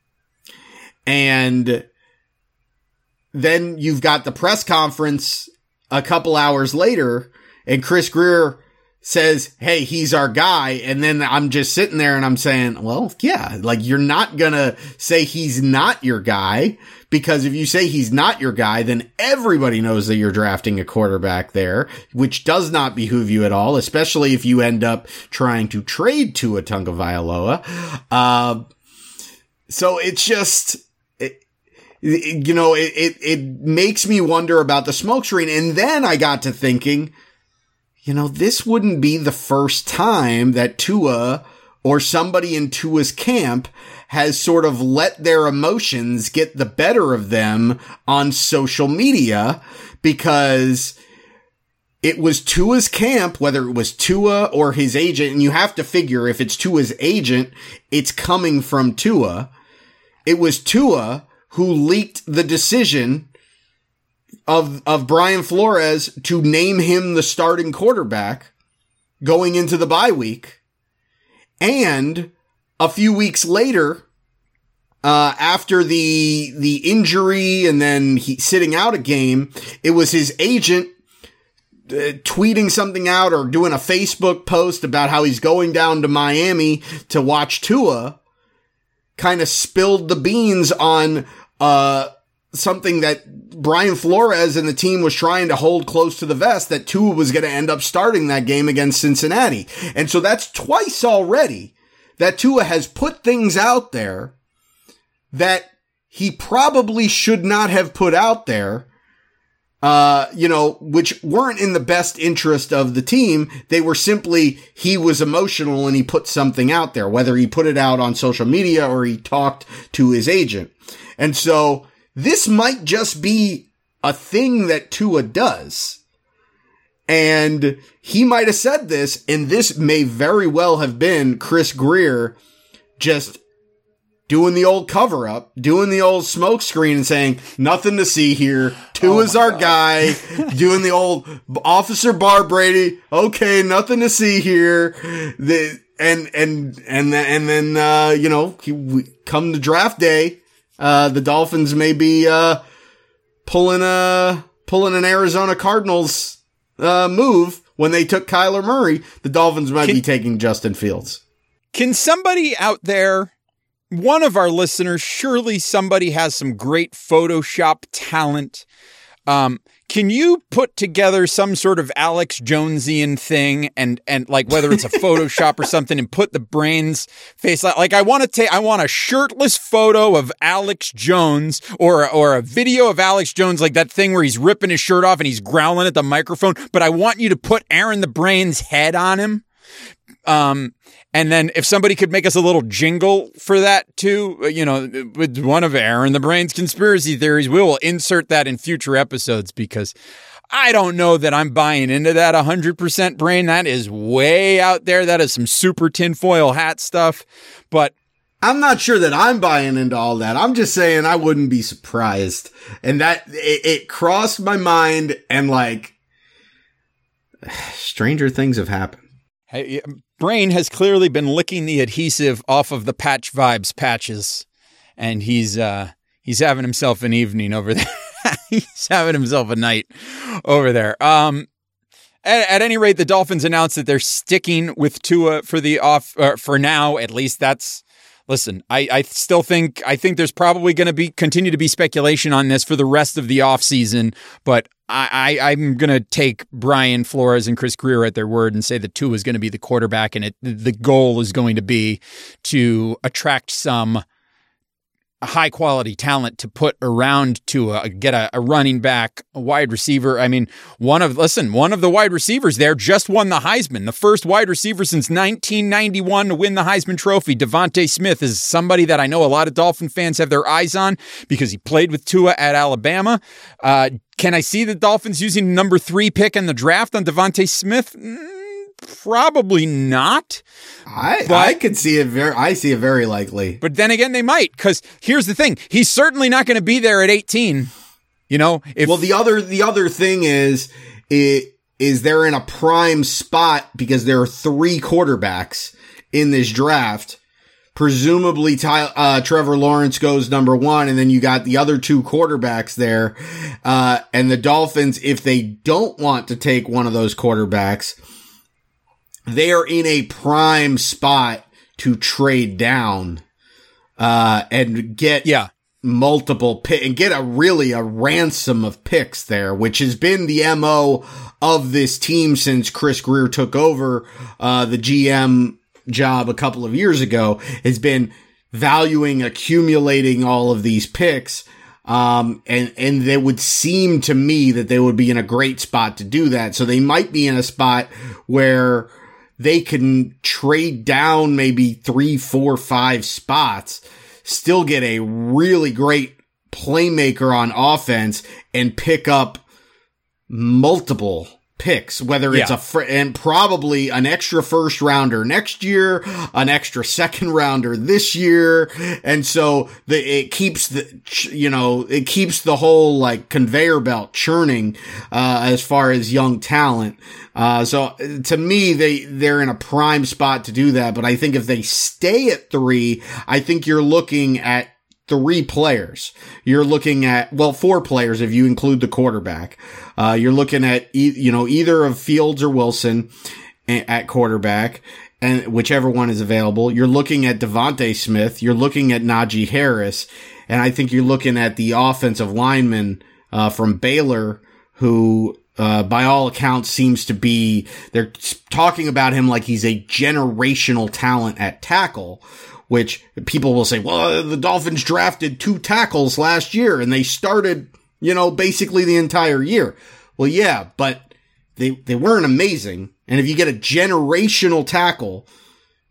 And then you've got the press conference a couple hours later and Chris Grier says, Hey, he's our guy. And then I'm just sitting there and I'm saying, well, yeah, like you're not going to say he's not your guy because if you say he's not your guy, then everybody knows that you're drafting a quarterback there, which does not behoove you at all, especially if you end up trying to trade Tua Tagovailoa. Uh, so it's just, you know, it, it, it makes me wonder about the smoke screen. And then I got to thinking, you know, this wouldn't be the first time that Tua or somebody in Tua's camp has sort of let their emotions get the better of them on social media because it was Tua's camp, whether it was Tua or his agent. And you have to figure if it's Tua's agent, it's coming from Tua. It was Tua who leaked the decision of of Brian Flores to name him the starting quarterback going into the bye week. And a few weeks later, uh, after the the injury and then he sitting out a game, it was his agent uh, tweeting something out or doing a Facebook post about how he's going down to Miami to watch Tua kind of spilled the beans on uh, something that Brian Flores and the team was trying to hold close to the vest that Tua was going to end up starting that game against Cincinnati. And so that's twice already that Tua has put things out there that he probably should not have put out there. Uh, you know, which weren't in the best interest of the team. They were simply, he was emotional and he put something out there, whether he put it out on social media or he talked to his agent. And so this might just be a thing that Tua does. And he might have said this, and this may very well have been Chris Grier just doing the old cover up, doing the old smoke screen and saying, nothing to see here. Two Oh is our guy, doing the old Officer Barbrady. Okay, nothing to see here. The, and, and, and, then- and then, uh, you know, he, come to draft day, uh, the Dolphins may be, uh, pulling a, pulling an Arizona Cardinals, uh, move when they took Kyler Murray. The Dolphins might Can- be taking Justin Fields. Can somebody out there, one of our listeners, surely somebody has some great Photoshop talent. Um, can you put together some sort of Alex Jonesian thing and and like whether it's a Photoshop or something and put the brains face like, like I want to take I want a shirtless photo of Alex Jones or or a video of Alex Jones like that thing where he's ripping his shirt off and he's growling at the microphone but I want you to put Aaron the Brain's head on him um, and then if somebody could make us a little jingle for that too, uh, you know, with one of Aaron the Brain's conspiracy theories, we will insert that in future episodes because I don't know that I'm buying into that 100% brain. That is way out there. That is some super tinfoil hat stuff. But I'm not sure that I'm buying into all that. I'm just saying I wouldn't be surprised. And that it, it crossed my mind and like stranger things have happened. Hey, Brain has clearly been licking the adhesive off of the PatchVibes patches, and he's uh he's having himself an evening over there. he's having himself a night over there. Um, at, at, any rate, the Dolphins announced that they're sticking with Tua for the off uh, for now. At least that's. Listen, I, I still think I think there's probably going to be continue to be speculation on this for the rest of the offseason, but I, I I'm going to take Brian Flores and Chris Grier at their word and say that Tua is going to be the quarterback, and it the goal is going to be to attract some high quality talent to put around to uh, get a, a, running back, a wide receiver. I mean, one of listen, one of the wide receivers there just won the Heisman, the first wide receiver since 1991 to win the Heisman Trophy. DeVonta Smith is somebody that I know a lot of Dolphin fans have their eyes on because he played with Tua at Alabama. Uh, can I see the Dolphins using number three pick in the draft on DeVonta Smith? Mm, Probably not. I but, I could see it very. I see it very likely. But then again, they might because here's the thing: he's certainly not going to be there at 18. You know. If, well, the other the other thing is it is they're in a prime spot because there are three quarterbacks in this draft. Presumably, Ty, uh, Trevor Lawrence goes number one, and then you got the other two quarterbacks there. Uh, and the Dolphins, if they don't want to take one of those quarterbacks, they are in a prime spot to trade down uh, and get yeah multiple pick and get a really a ransom of picks there, which has been the mo of this team since Chris Grier took over uh, the GM job a couple of years ago. Has been valuing accumulating all of these picks. Um, and, and they would seem to me that they would be in a great spot to do that. So they might be in a spot where they can trade down maybe three, four, five spots, still get a really great playmaker on offense and pick up multiple picks, whether it's Yeah. a fr- and probably an extra first rounder next year, an extra second rounder this year, and so the it keeps the you know it keeps the whole like conveyor belt churning uh, as far as young talent. Uh, so to me, they they're in a prime spot to do that. But I think if they stay at three, I think you're looking at three players. You're looking at, well, four players if you include the quarterback. Uh, you're looking at, e- you know, either of Fields or Wilson at quarterback and whichever one is available. You're looking at DeVonta Smith. You're looking at Najee Harris. And I think you're looking at the offensive lineman, uh, from Baylor who, uh, by all accounts seems to be, they're talking about him like he's a generational talent at tackle which people will say, well, the Dolphins drafted two tackles last year and they started, you know, basically the entire year. Well, yeah, but they, they weren't amazing. And if you get a generational tackle,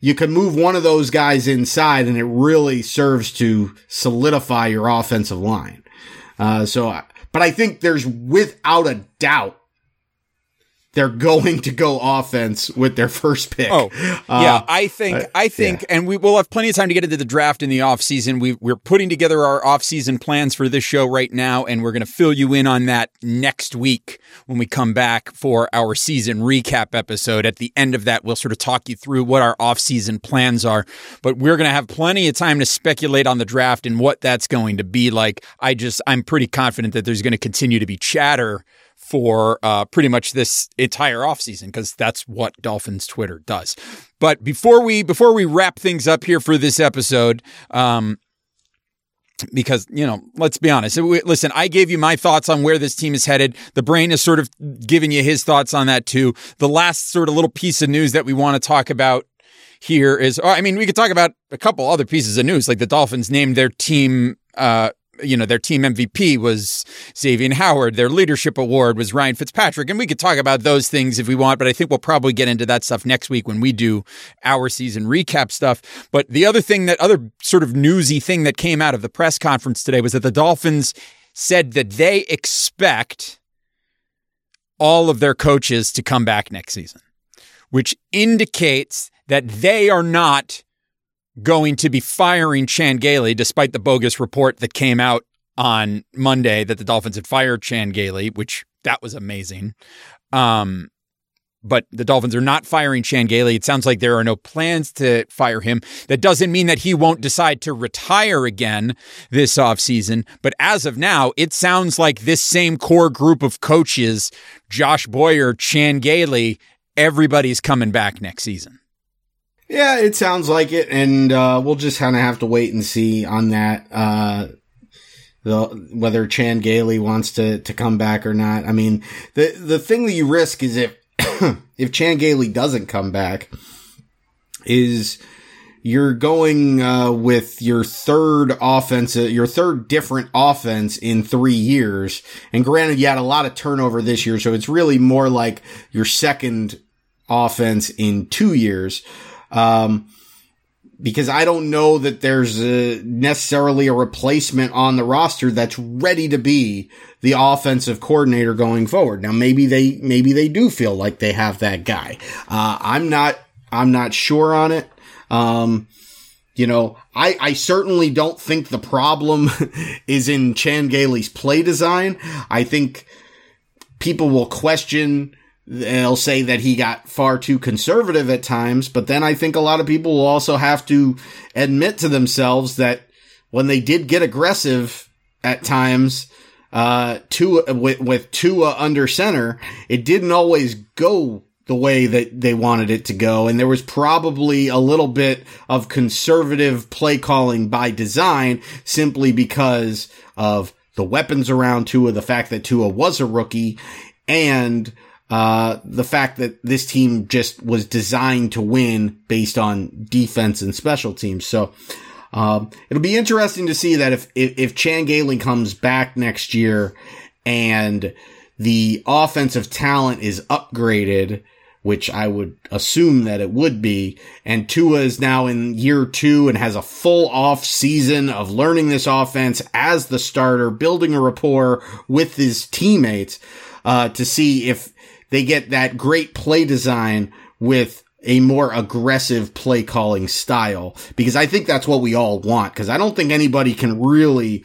you can move one of those guys inside and it really serves to solidify your offensive line. Uh, so, but I think there's without a doubt they're going to go offense with their first pick. Oh, uh, yeah. I think, uh, I think, yeah. and we will have plenty of time to get into the draft in the off season. We, we're putting together our off season plans for this show right now, and we're going to fill you in on that next week when we come back for our season recap episode. At the end of that, we'll sort of talk you through what our off season plans are, but we're going to have plenty of time to speculate on the draft and what that's going to be like. I just, I'm pretty confident that there's going to continue to be chatter for uh, pretty much this entire offseason because that's what Dolphins Twitter does. But before we before we wrap things up here for this episode, um, because you know, let's be honest. Listen, I gave you my thoughts on where this team is headed. The brain is sort of giving you his thoughts on that too. The last sort of little piece of news that we want to talk about here is, I mean, we could talk about a couple other pieces of news, like the Dolphins named their team uh, you know, their team MVP was Xavier Howard. Their leadership award was Ryan Fitzpatrick. And we could talk about those things if we want, but I think we'll probably get into that stuff next week when we do our season recap stuff. But the other thing that other sort of newsy thing that came out of the press conference today was that the Dolphins said that they expect all of their coaches to come back next season, which indicates that they are not going to be firing Chan Gailey, despite the bogus report that came out on Monday that the Dolphins had fired Chan Gailey, which that was amazing. Um, but the Dolphins are not firing Chan Gailey. It sounds like there are no plans to fire him. That doesn't mean that he won't decide to retire again this offseason. But as of now, it sounds like this same core group of coaches, Josh Boyer, Chan Gailey, everybody's coming back next season. Yeah, it sounds like it, and uh, we'll just kind of have to wait and see on that. Uh, the, whether Chan Gailey wants to to come back or not. I mean, the the thing that you risk is if if Chan Gailey doesn't come back, is you're going uh, with your third offense, your third different offense in three years. And granted, you had a lot of turnover this year, so it's really more like your second offense in two years. Um, because I don't know that there's a, necessarily a replacement on the roster that's ready to be the offensive coordinator going forward. Now, maybe they, maybe they do feel like they have that guy. Uh, I'm not, I'm not sure on it. Um, you know, I, I certainly don't think the problem is in Chan Gailey's play design. I think people will question They'll say that he got far too conservative at times, but then I think a lot of people will also have to admit to themselves that when they did get aggressive at times, uh, Tua, with, with Tua under center, it didn't always go the way that they wanted it to go. And there was probably a little bit of conservative play calling by design simply because of the weapons around Tua, the fact that Tua was a rookie and uh, the fact that this team just was designed to win based on defense and special teams. So, um, it'll be interesting to see that if, if, if Chan Gailey comes back next year and the offensive talent is upgraded, which I would assume that it would be. And Tua is now in year two and has a full off season of learning this offense as the starter, building a rapport with his teammates, uh, to see if they get that great play design with a more aggressive play calling style because I think that's what we all want. Because I don't think anybody can really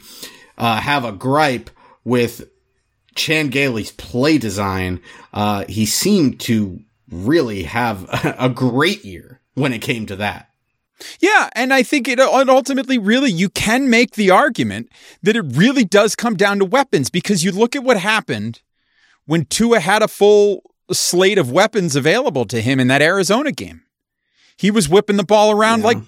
uh, have a gripe with Chan Gailey's play design. Uh, he seemed to really have a great year when it came to that. Yeah, and I think it ultimately really you can make the argument that it really does come down to weapons because you look at what happened when Tua had a full slate of weapons available to him in that Arizona game. He was whipping the ball around yeah. like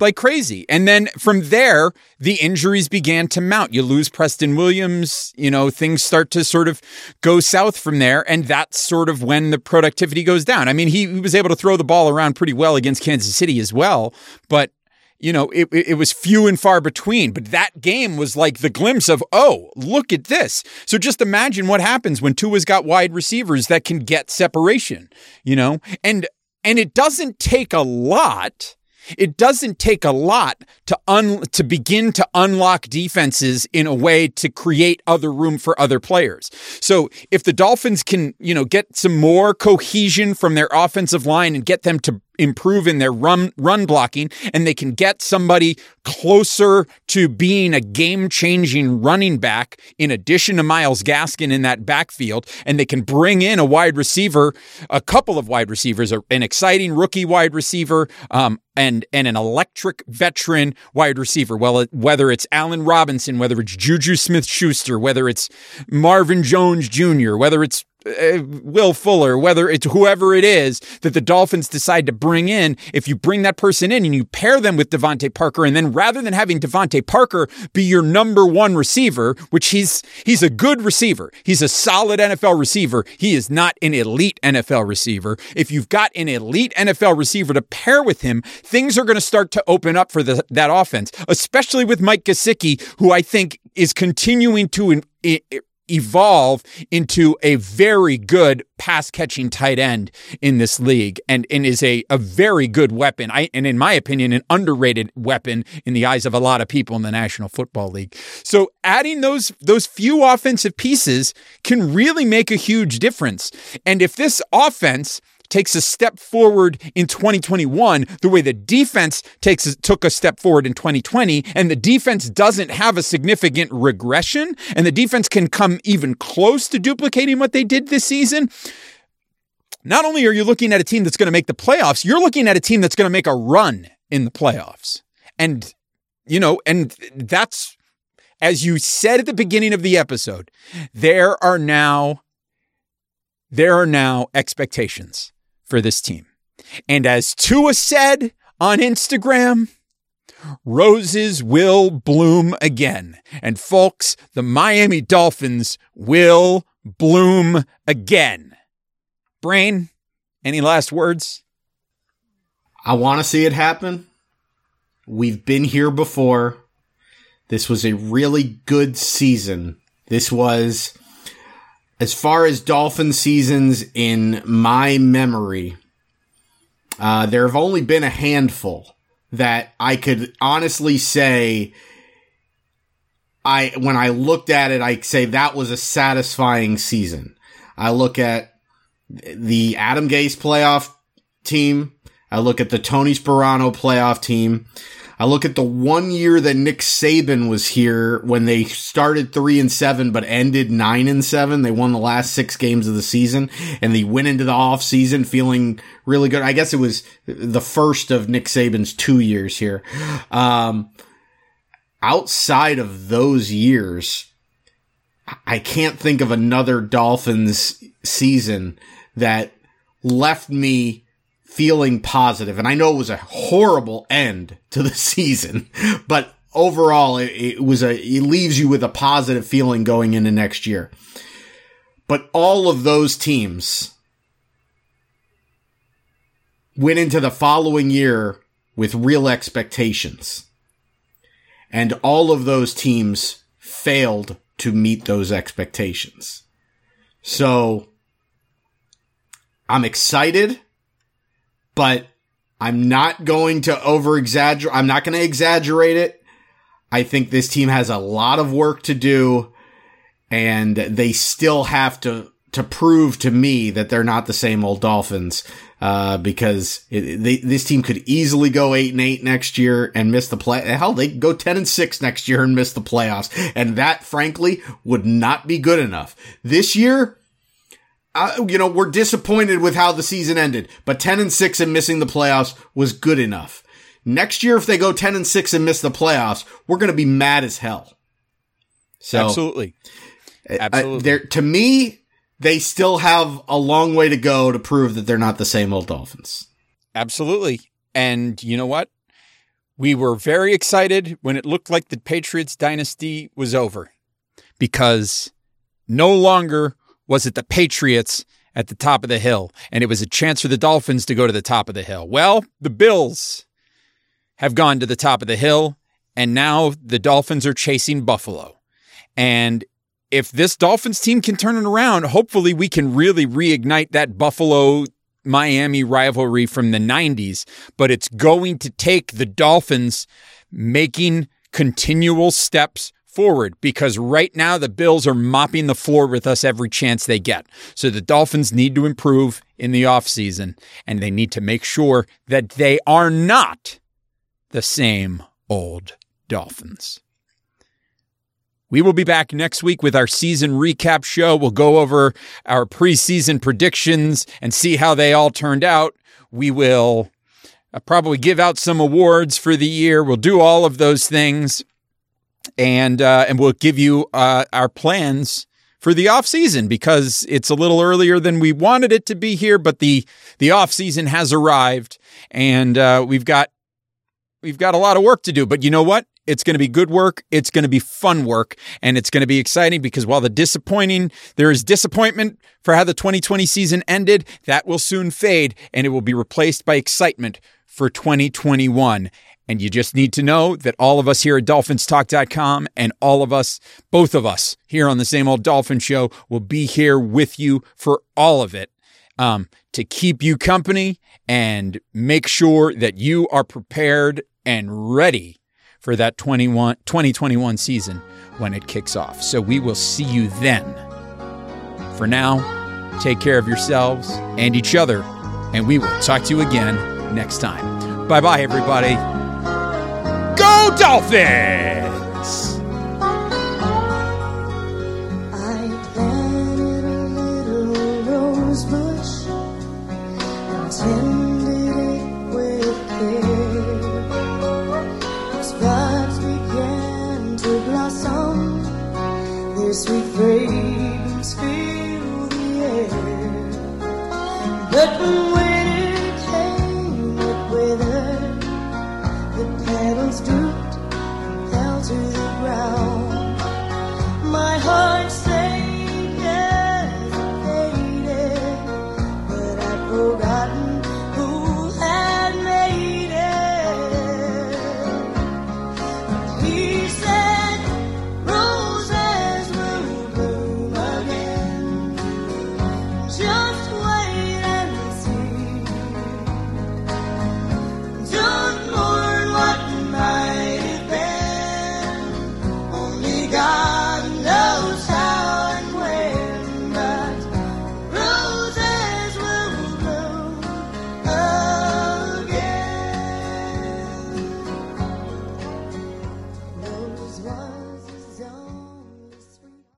like crazy. And then from there, the injuries began to mount. You lose Preston Williams, you know, things start to sort of go south from there. And that's sort of when the productivity goes down. I mean, he, he was able to throw the ball around pretty well against Kansas City as well, but you know, it, it was few and far between, but that game was like the glimpse of, oh, look at this. So just imagine what happens when Tua's got wide receivers that can get separation, you know, and, and it doesn't take a lot. It doesn't take a lot to un- to begin to unlock defenses in a way to create other room for other players. So if the Dolphins can, you know, get some more cohesion from their offensive line and get them to improve in their run run blocking and they can get somebody closer to being a game-changing running back in addition to Myles Gaskin in that backfield. And they can bring in a wide receiver a couple of wide receivers an exciting rookie wide receiver um, and and an electric veteran wide receiver. Well whether it's Allen Robinson whether it's Juju Smith-Schuster whether it's Marvin Jones Jr whether it's uh, Will Fuller, whether it's whoever it is that the Dolphins decide to bring in, if you bring that person in and you pair them with DeVante Parker, and then rather than having DeVante Parker be your number one receiver, which he's he's a good receiver, he's a solid NFL receiver, he is not an elite NFL receiver. If you've got an elite NFL receiver to pair with him, things are going to start to open up for the, that offense, especially with Mike Gesicki, who I think is continuing to. In, evolve into a very good pass catching tight end in this league and, and is a, a very good weapon. I, and in my opinion, an underrated weapon in the eyes of a lot of people in the National Football League. So adding those, those few offensive pieces can really make a huge difference. And if this offense takes a step forward in 2021 the way the defense takes took a step forward in 2020 and the defense doesn't have a significant regression and the defense can come even close to duplicating what they did this season. Not only are you looking at a team that's going to make the playoffs you're looking at a team that's going to make a run in the playoffs. And you know and that's as you said at the beginning of the episode there are now there are now expectations for this team. And as Tua said on Instagram, roses will bloom again. And folks, the Miami Dolphins will bloom again. Brain, any last words? I want to see it happen. We've been here before. This was a really good season. This was as far as Dolphin seasons in my memory, uh, there have only been a handful that I could honestly say. I when I looked at it, I say that was a satisfying season. I look at the Adam Gase playoff team. I look at the Tony Sparano playoff team. I look at the one year that Nick Saban was here when they started three and seven, but ended nine and seven. They won the last six games of the season and they went into the off season feeling really good. I guess it was the first of Nick Saban's two years here. Um, outside of those years, I can't think of another Dolphins season that left me feeling positive. And I know it was a horrible end to the season, but overall it, it, was a, it leaves you with a positive feeling going into next year. But all of those teams went into the following year with real expectations. And all of those teams failed to meet those expectations. So I'm excited but I'm not going to over exaggerate. I'm not going to exaggerate it. I think this team has a lot of work to do and they still have to, to prove to me that they're not the same old Dolphins. Uh, because it, they, this team could easily go eight and eight next year and miss the play. Hell, they go 10 and six next year and miss the playoffs. And that frankly would not be good enough. This year, uh, you know, we're disappointed with how the season ended, but 10 and 6 and missing the playoffs was good enough. Next year, if they go 10 and 6 and miss the playoffs, we're going to be mad as hell. So, Absolutely. Absolutely. Uh, to me, they still have a long way to go to prove that they're not the same old Dolphins. Absolutely. And you know what? We were very excited when it looked like the Patriots dynasty was over because no longer was it the Patriots at the top of the hill, and it was a chance for the Dolphins to go to the top of the hill. Well, the Bills have gone to the top of the hill, and now the Dolphins are chasing Buffalo. And if this Dolphins team can turn it around, hopefully we can really reignite that Buffalo Miami rivalry from the 90s, but it's going to take the Dolphins making continual steps forward because right now the Bills are mopping the floor with us every chance they get. So the Dolphins need to improve in the offseason and they need to make sure that they are not the same old Dolphins. We will be back next week with our season recap show. We'll go over our preseason predictions and see how they all turned out. We will uh, probably give out some awards for the year. We'll do all of those things and uh, and we'll give you uh, our plans for the off season because it's a little earlier than we wanted it to be here, but the the off season has arrived, and uh, we've got we've got a lot of work to do. But you know what? It's going to be good work. It's going to be fun work and it's going to be exciting because while the disappointing, there is disappointment for how the 2020 season ended, that will soon fade and it will be replaced by excitement for 2021. And you just need to know that all of us here at dolphinstalk.com and all of us, both of us here on the same old Dolphin show will be here with you for all of it um, to keep you company and make sure that you are prepared and ready for that 21, 2021 season when it kicks off. So we will see you then. For now, take care of yourselves and each other, and we will talk to you again next time. Bye bye, everybody. Dolphins! I planted a little rose bush and tended it with care. As buds began to blossom, their sweet fragrance filled the air. But